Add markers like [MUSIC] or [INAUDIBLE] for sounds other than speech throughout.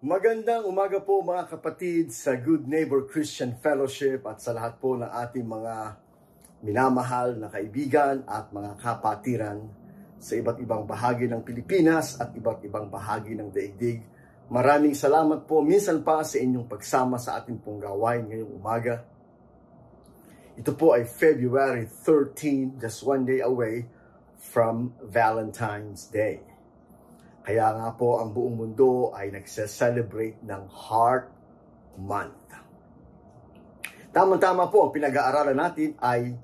Magandang umaga po mga kapatid sa Good Neighbor Christian Fellowship at sa lahat po ng ating mga minamahal na kaibigan at mga kapatiran sa iba't ibang bahagi ng Pilipinas at iba't ibang bahagi ng daigdig. Maraming salamat po minsan pa sa inyong pagsama sa ating pong gawain ngayong umaga. Ito po ay February 13, just one day away from Valentine's Day. Kaya nga po ang buong mundo ay nagse-celebrate ng Heart Month. Tama-tama po ang pinag-aaralan natin ay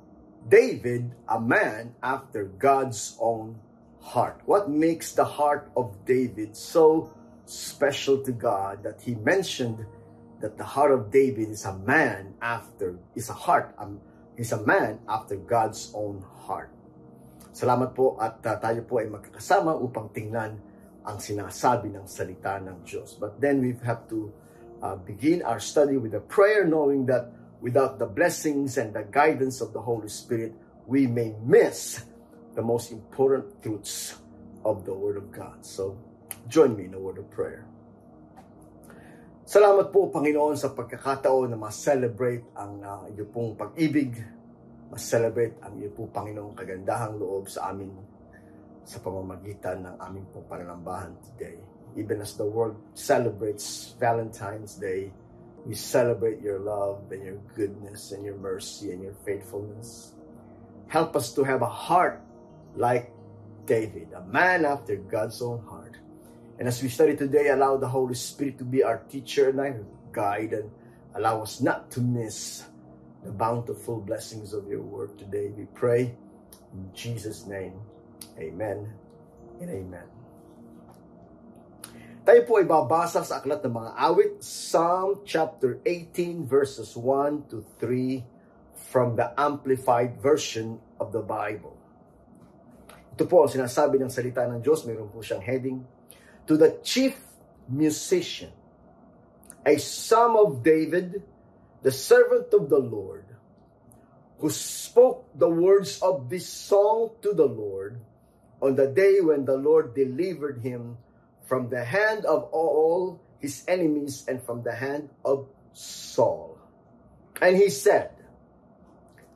David, a man after God's own heart. What makes the heart of David so special to God that he mentioned that the heart of David is a man after, is a heart, um, is a man after God's own heart. Salamat po at uh, tayo po ay magkakasama upang tingnan ang sinasabi ng salita ng Diyos. But then we have to uh, begin our study with a prayer knowing that without the blessings and the guidance of the Holy Spirit, we may miss the most important truths of the Word of God. So, join me in a word of prayer. Salamat po, Panginoon, sa pagkakataon na ma-celebrate ang uh, iyo pong pag-ibig, ma-celebrate ang iyo po, Panginoong, kagandahang loob sa amin sa pamamagitan ng aming pong pananambahan today. Even as the world celebrates Valentine's Day, we celebrate your love and your goodness and your mercy and your faithfulness. Help us to have a heart like David, a man after God's own heart. And as we study today, allow the Holy Spirit to be our teacher and our guide and allow us not to miss the bountiful blessings of your word today. We pray in Jesus' name. Amen and Amen. Tayo po ay babasa sa aklat ng mga awit, Psalm chapter 18 verses 1 to 3 from the Amplified Version of the Bible. Ito po ang sinasabi ng salita ng Diyos, mayroon po siyang heading, To the chief musician, a psalm of David, the servant of the Lord, who spoke the words of this song to the Lord, on the day when the Lord delivered him from the hand of all his enemies and from the hand of Saul. And he said,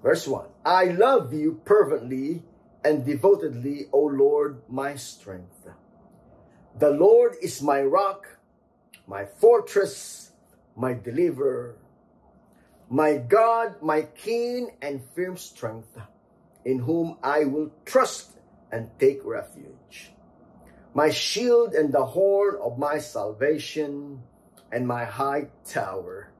verse 1, I love you fervently and devotedly, O Lord, my strength. The Lord is my rock, my fortress, my deliverer, my God, my keen and firm strength, in whom I will trust and take refuge. My shield and the horn of my salvation and my high tower.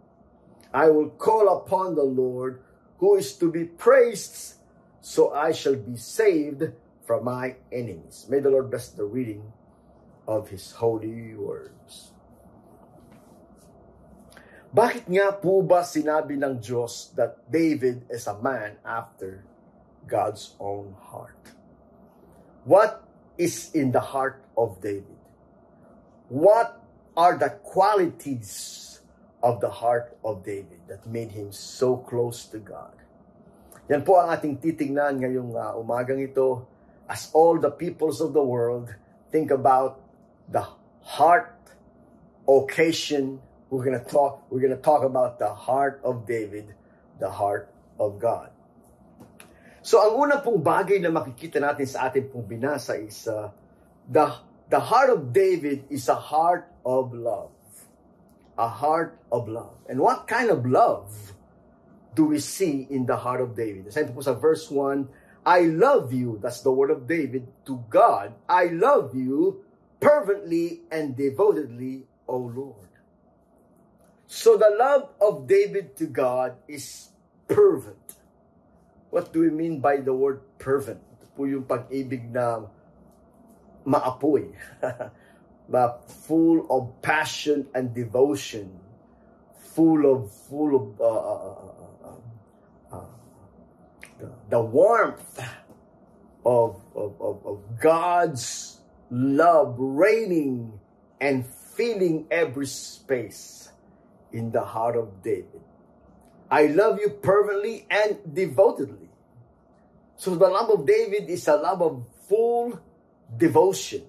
I will call upon the Lord who is to be praised, so I shall be saved from my enemies. May the Lord bless the reading of His holy words. Bakit nga po ba sinabi ng Diyos that David is a man after God's own heart? What is in the heart of David? What are the qualities of the heart of David that made him so close to God? Yan po ang ating titingnan ngayong uh, umagang ito as all the peoples of the world think about the heart occasion we're going to talk we're going to talk about the heart of David the heart of God So ang una pong bagay na makikita natin sa ating pong binasa is uh, the, the heart of David is a heart of love. A heart of love. And what kind of love do we see in the heart of David? Sabi po sa verse 1, I love you, that's the word of David, to God. I love you fervently and devotedly, O Lord. So the love of David to God is fervent. What do we mean by the word fervent? Ito po yung pag-ibig na maapoy. [LAUGHS] na full of passion and devotion. Full of, full of, uh, uh, uh, uh, the, the warmth of, of, of, of God's love reigning and filling every space in the heart of David. I love you fervently and devotedly. So the love of David is a love of full devotion.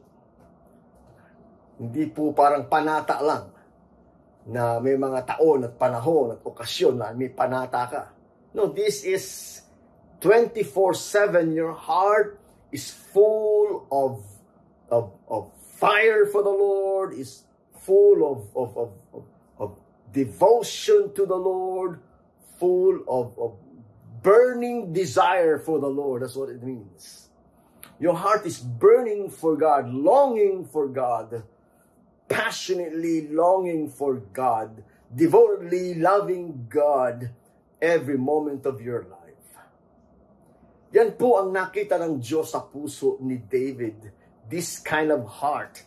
Hindi po parang panata lang. na may mga taon at panahon at okasyon na may panata ka. No, this is 24-7. Your heart is full of, of, of fire for the Lord, is full of, of, of, of, of devotion to the Lord, full of, of burning desire for the Lord. That's what it means. Your heart is burning for God, longing for God, passionately longing for God, devotedly loving God every moment of your life. Yan po ang nakita ng Diyos sa puso ni David. This kind of heart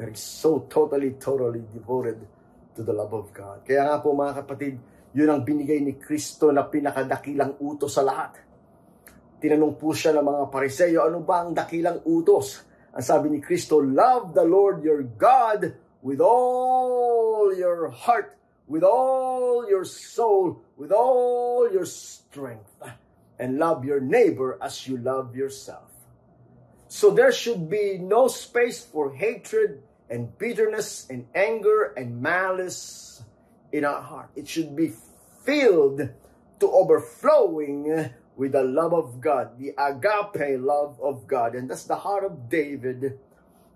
that is so totally, totally devoted to the love of God. Kaya nga po mga kapatid, yun ang binigay ni Kristo na pinakadakilang utos sa lahat. Tinanong po siya ng mga pariseyo, ano ba ang dakilang utos? Ang sabi ni Kristo, love the Lord your God with all your heart, with all your soul, with all your strength and love your neighbor as you love yourself. So there should be no space for hatred and bitterness and anger and malice in our heart. It should be filled to overflowing with the love of God, the agape love of God. And that's the heart of David,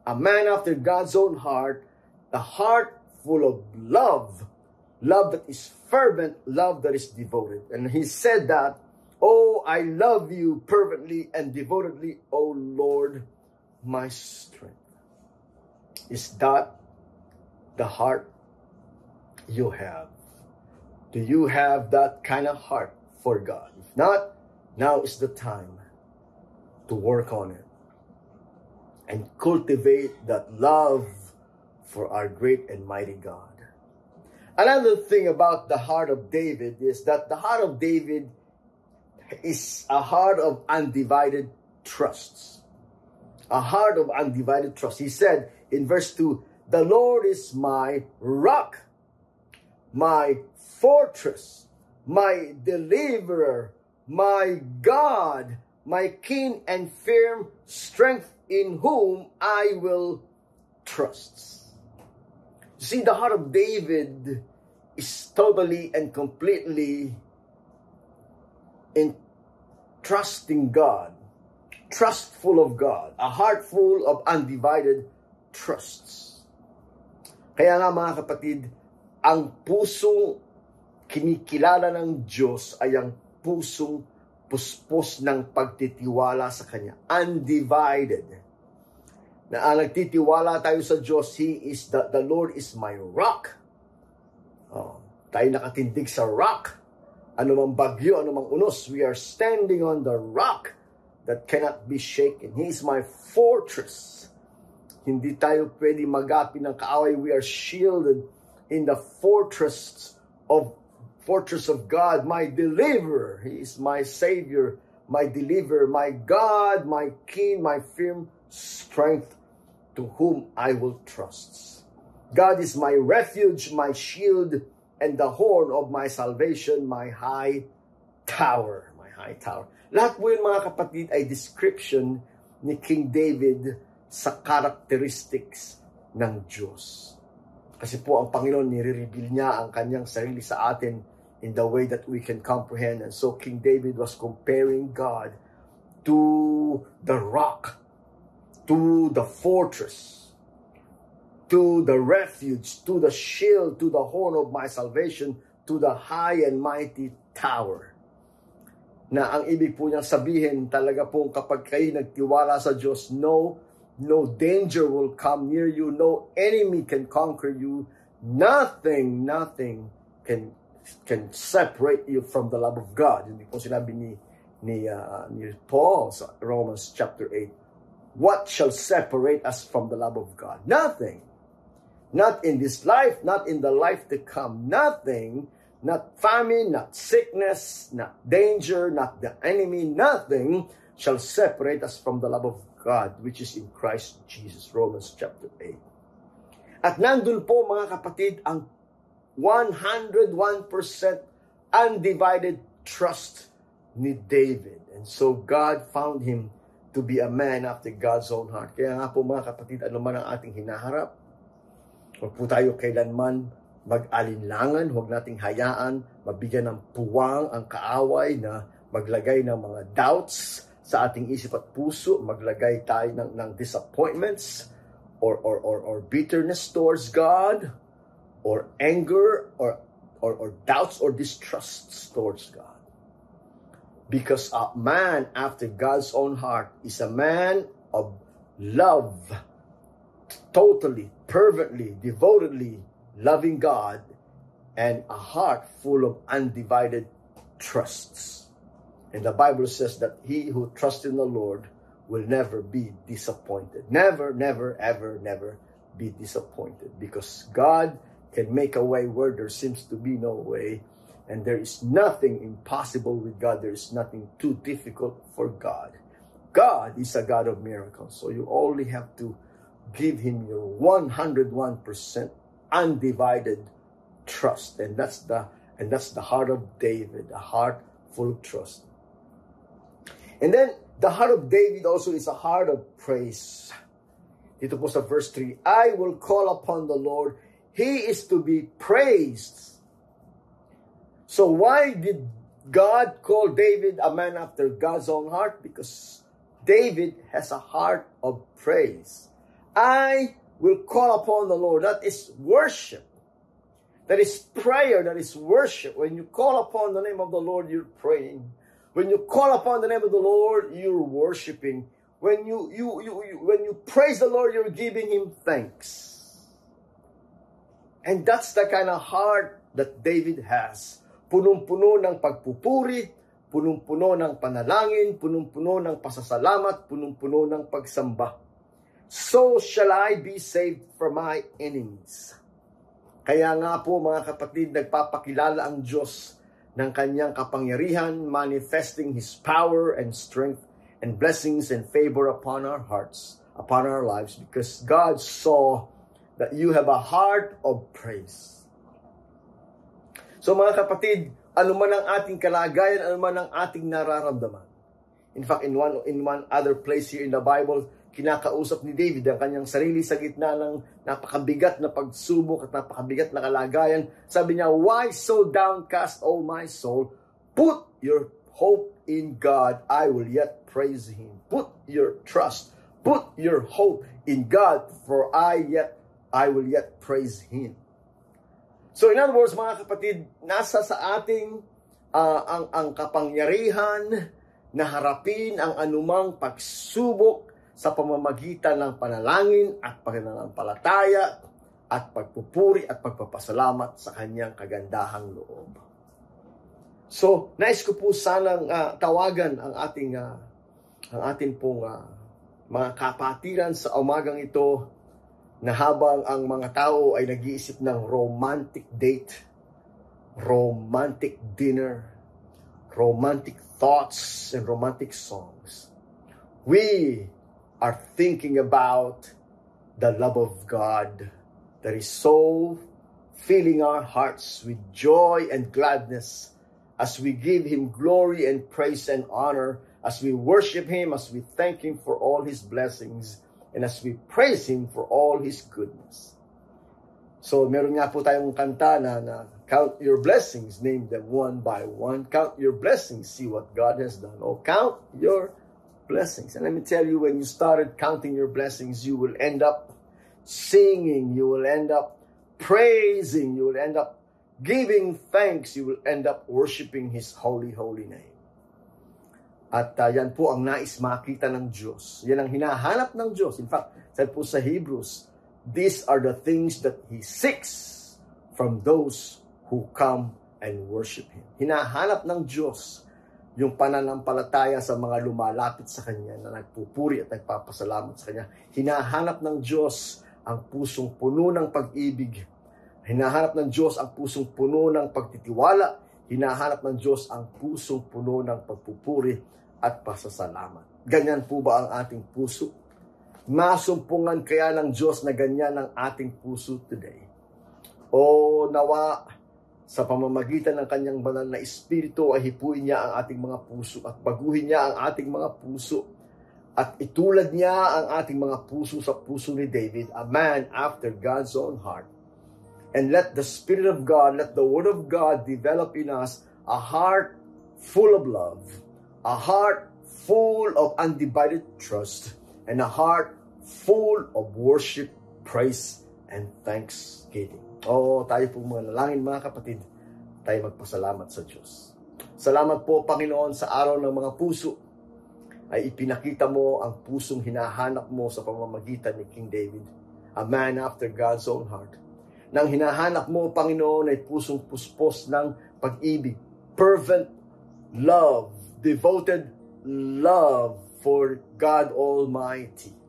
a man after God's own heart, the heart full of love, love that is fervent, love that is devoted. And he said that Oh, I love you fervently and devotedly, O Lord, my strength. Is that the heart you have? Do you have that kind of heart for God? If not, now is the time to work on it and cultivate that love for our great and mighty God. Another thing about the heart of David is that the heart of David is a heart of undivided trusts. A heart of undivided trust. He said in verse 2, The Lord is my rock, my fortress, my deliverer, my God, my keen and firm strength in whom I will trust. See, the heart of David is totally and completely in trusting God, trustful of God, a heart full of undivided trusts. Kaya nga mga kapatid, ang pusong kinikilala ng Diyos ay ang pusong puspos ng pagtitiwala sa Kanya. Undivided. Na ang nagtitiwala tayo sa Diyos, He is the, the Lord is my rock. Oh, tayo nakatindig sa rock anumang bagyo, anumang unos, we are standing on the rock that cannot be shaken. He is my fortress. Hindi tayo pwede magapi ng kaaway. We are shielded in the fortress of fortress of God, my deliverer. He is my savior, my deliverer, my God, my king, my firm strength to whom I will trust. God is my refuge, my shield, and the horn of my salvation, my high tower. My high tower. Lahat po yun mga kapatid ay description ni King David sa characteristics ng Diyos. Kasi po ang Panginoon nire-reveal niya ang kanyang sarili sa atin in the way that we can comprehend. And so King David was comparing God to the rock, to the fortress, to the refuge, to the shield, to the horn of my salvation, to the high and mighty tower. Na ang ibig po niyang sabihin talaga po kapag kayo nagtiwala sa Diyos, no, no danger will come near you, no enemy can conquer you, nothing, nothing can can separate you from the love of God. Hindi po sinabi ni ni, uh, ni Paul sa Romans chapter 8. What shall separate us from the love of God? Nothing. Not in this life, not in the life to come. Nothing, not famine, not sickness, not danger, not the enemy, nothing shall separate us from the love of God which is in Christ Jesus. Romans chapter 8. At nandun po mga kapatid ang 101% undivided trust ni David. And so God found him to be a man after God's own heart. Kaya nga po mga kapatid, ano man ang ating hinaharap, Huwag po tayo kailanman mag-alinlangan, huwag nating hayaan, mabigyan ng puwang ang kaaway na maglagay ng mga doubts sa ating isip at puso, maglagay tayo ng, ng disappointments or, or, or, or bitterness towards God or anger or, or, or doubts or distrusts towards God. Because a man after God's own heart is a man of love, totally, fervently, devotedly loving God, and a heart full of undivided trusts. And the Bible says that he who trusts in the Lord will never be disappointed. Never, never, ever, never be disappointed because God can make a way where there seems to be no way. And there is nothing impossible with God. There is nothing too difficult for God. God is a God of miracles. So you only have to give Him your 101% undivided trust. And that's the and that's the heart of David, a heart full of trust. And then the heart of David also is a heart of praise. Dito po sa verse 3, I will call upon the Lord. He is to be praised. So why did God call David a man after God's own heart? Because David has a heart of praise. I will call upon the Lord. That is worship. That is prayer. That is worship. When you call upon the name of the Lord, you're praying. When you call upon the name of the Lord, you're worshiping. When you, you, you, you when you praise the Lord, you're giving Him thanks. And that's the kind of heart that David has. Punong-puno ng pagpupuri, punong-puno ng panalangin, punong-puno ng pasasalamat, punong-puno ng pagsamba. So shall I be saved from my enemies. Kaya nga po mga kapatid, nagpapakilala ang Diyos ng kanyang kapangyarihan, manifesting His power and strength and blessings and favor upon our hearts, upon our lives, because God saw that you have a heart of praise. So mga kapatid, ano man ang ating kalagayan, ano man ang ating nararamdaman. In fact, in one, in one other place here in the Bible, kinakausap ni David ang kanyang sarili sa gitna ng napakabigat na pagsubok at napakabigat na kalagayan. Sabi niya, Why so downcast, O my soul? Put your hope in God. I will yet praise Him. Put your trust, put your hope in God, for I yet, I will yet praise Him. So in other words, mga kapatid, nasa sa ating uh, ang, ang kapangyarihan na harapin ang anumang pagsubok sa pamamagitan ng panalangin at pananampalataya at pagpupuri at pagpapasalamat sa kanyang kagandahang loob. So, nais ko po sanang uh, tawagan ang ating uh, ang ating pong uh, mga kapatiran sa umagang ito na habang ang mga tao ay nag-iisip ng romantic date, romantic dinner, romantic thoughts, and romantic songs. We are thinking about the love of God that is so filling our hearts with joy and gladness as we give Him glory and praise and honor, as we worship Him, as we thank Him for all His blessings, and as we praise Him for all His goodness. So, meron nga po tayong kanta na, na count your blessings, name them one by one. Count your blessings, see what God has done. Oh, count your blessings. And let me tell you, when you started counting your blessings, you will end up singing, you will end up praising, you will end up giving thanks, you will end up worshiping His holy, holy name. At uh, yan po ang nais makita ng Diyos. Yan ang hinahanap ng Diyos. In fact, sabi po sa Hebrews, these are the things that He seeks from those who come and worship Him. Hinahanap ng Diyos yung pananampalataya sa mga lumalapit sa Kanya na nagpupuri at nagpapasalamat sa Kanya. Hinahanap ng Diyos ang pusong puno ng pag-ibig. Hinahanap ng Diyos ang pusong puno ng pagtitiwala. Hinahanap ng Diyos ang pusong puno ng pagpupuri at pasasalamat. Ganyan po ba ang ating puso? Masumpungan kaya ng Diyos na ganyan ang ating puso today? O nawa sa pamamagitan ng kanyang banal na espiritu ay hipuin niya ang ating mga puso at baguhin niya ang ating mga puso at itulad niya ang ating mga puso sa puso ni David, a man after God's own heart. And let the Spirit of God, let the Word of God develop in us a heart full of love, a heart full of undivided trust, and a heart full of worship, praise, and thanksgiving. Oh, tayo po mga lalangin mga kapatid, tayo magpasalamat sa Diyos. Salamat po, Panginoon, sa araw ng mga puso ay ipinakita mo ang pusong hinahanap mo sa pamamagitan ni King David, a man after God's own heart. Nang hinahanap mo, Panginoon, ay pusong puspos ng pag-ibig, fervent love, devoted love for God Almighty.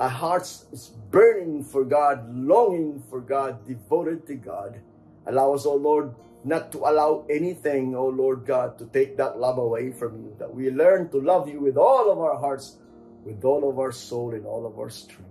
Our hearts is burning for God, longing for God, devoted to God. Allow us, O Lord, not to allow anything, O Lord God, to take that love away from you. That we learn to love you with all of our hearts, with all of our soul, and all of our strength.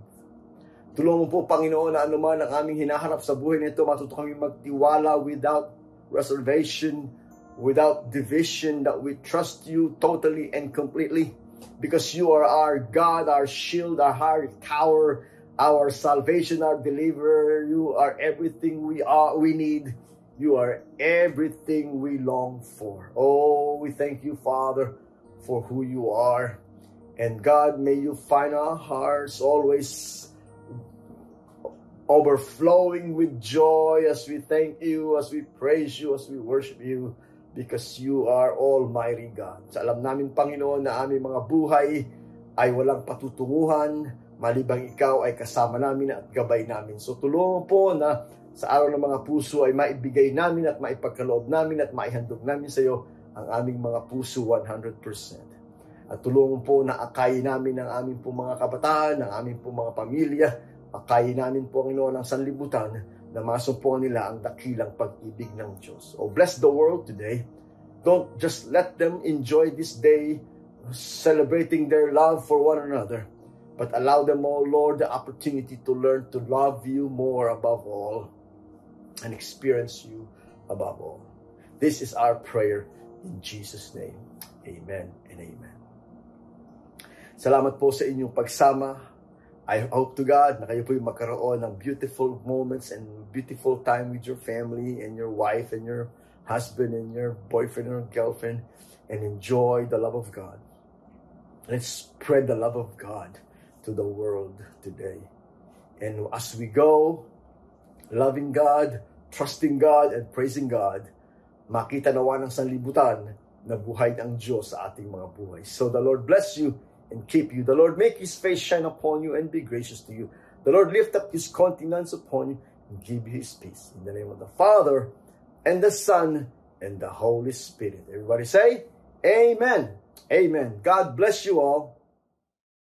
Tulungan po, Panginoon, na anuman ang aming hinahanap sa buhay nito, matuto kami magtiwala without reservation, without division, that we trust you totally and completely because you are our God, our shield, our high tower, our salvation, our deliverer. You are everything we are, we need. You are everything we long for. Oh, we thank you, Father, for who you are. And God, may you find our hearts always overflowing with joy as we thank you, as we praise you, as we worship you because you are Almighty God. Sa alam namin, Panginoon, na aming mga buhay ay walang patutunguhan, malibang ikaw ay kasama namin at gabay namin. So tulungan po na sa araw ng mga puso ay maibigay namin at maipagkaloob namin at maihandog namin sa iyo ang aming mga puso 100%. At tulungan po na akayin namin ang aming po mga kabataan, ang aming po mga pamilya, akayin namin po, Panginoon, ang sanlibutan na masumpungan nila ang dakilang pag-ibig ng Diyos. Oh, bless the world today. Don't just let them enjoy this day celebrating their love for one another, but allow them, oh Lord, the opportunity to learn to love you more above all and experience you above all. This is our prayer in Jesus' name. Amen and amen. Salamat po sa inyong pagsama I hope to God na kayo po yung magkaroon ng beautiful moments and beautiful time with your family and your wife and your husband and your boyfriend or girlfriend and enjoy the love of God. Let's spread the love of God to the world today. And as we go, loving God, trusting God, and praising God, makita nawa ng sanlibutan na buhay ng Diyos sa ating mga buhay. So the Lord bless you and keep you. The Lord make his face shine upon you and be gracious to you. The Lord lift up his countenance upon you and give you his peace. In the name of the Father, and the Son, and the Holy Spirit. Everybody say, Amen. Amen. God bless you all.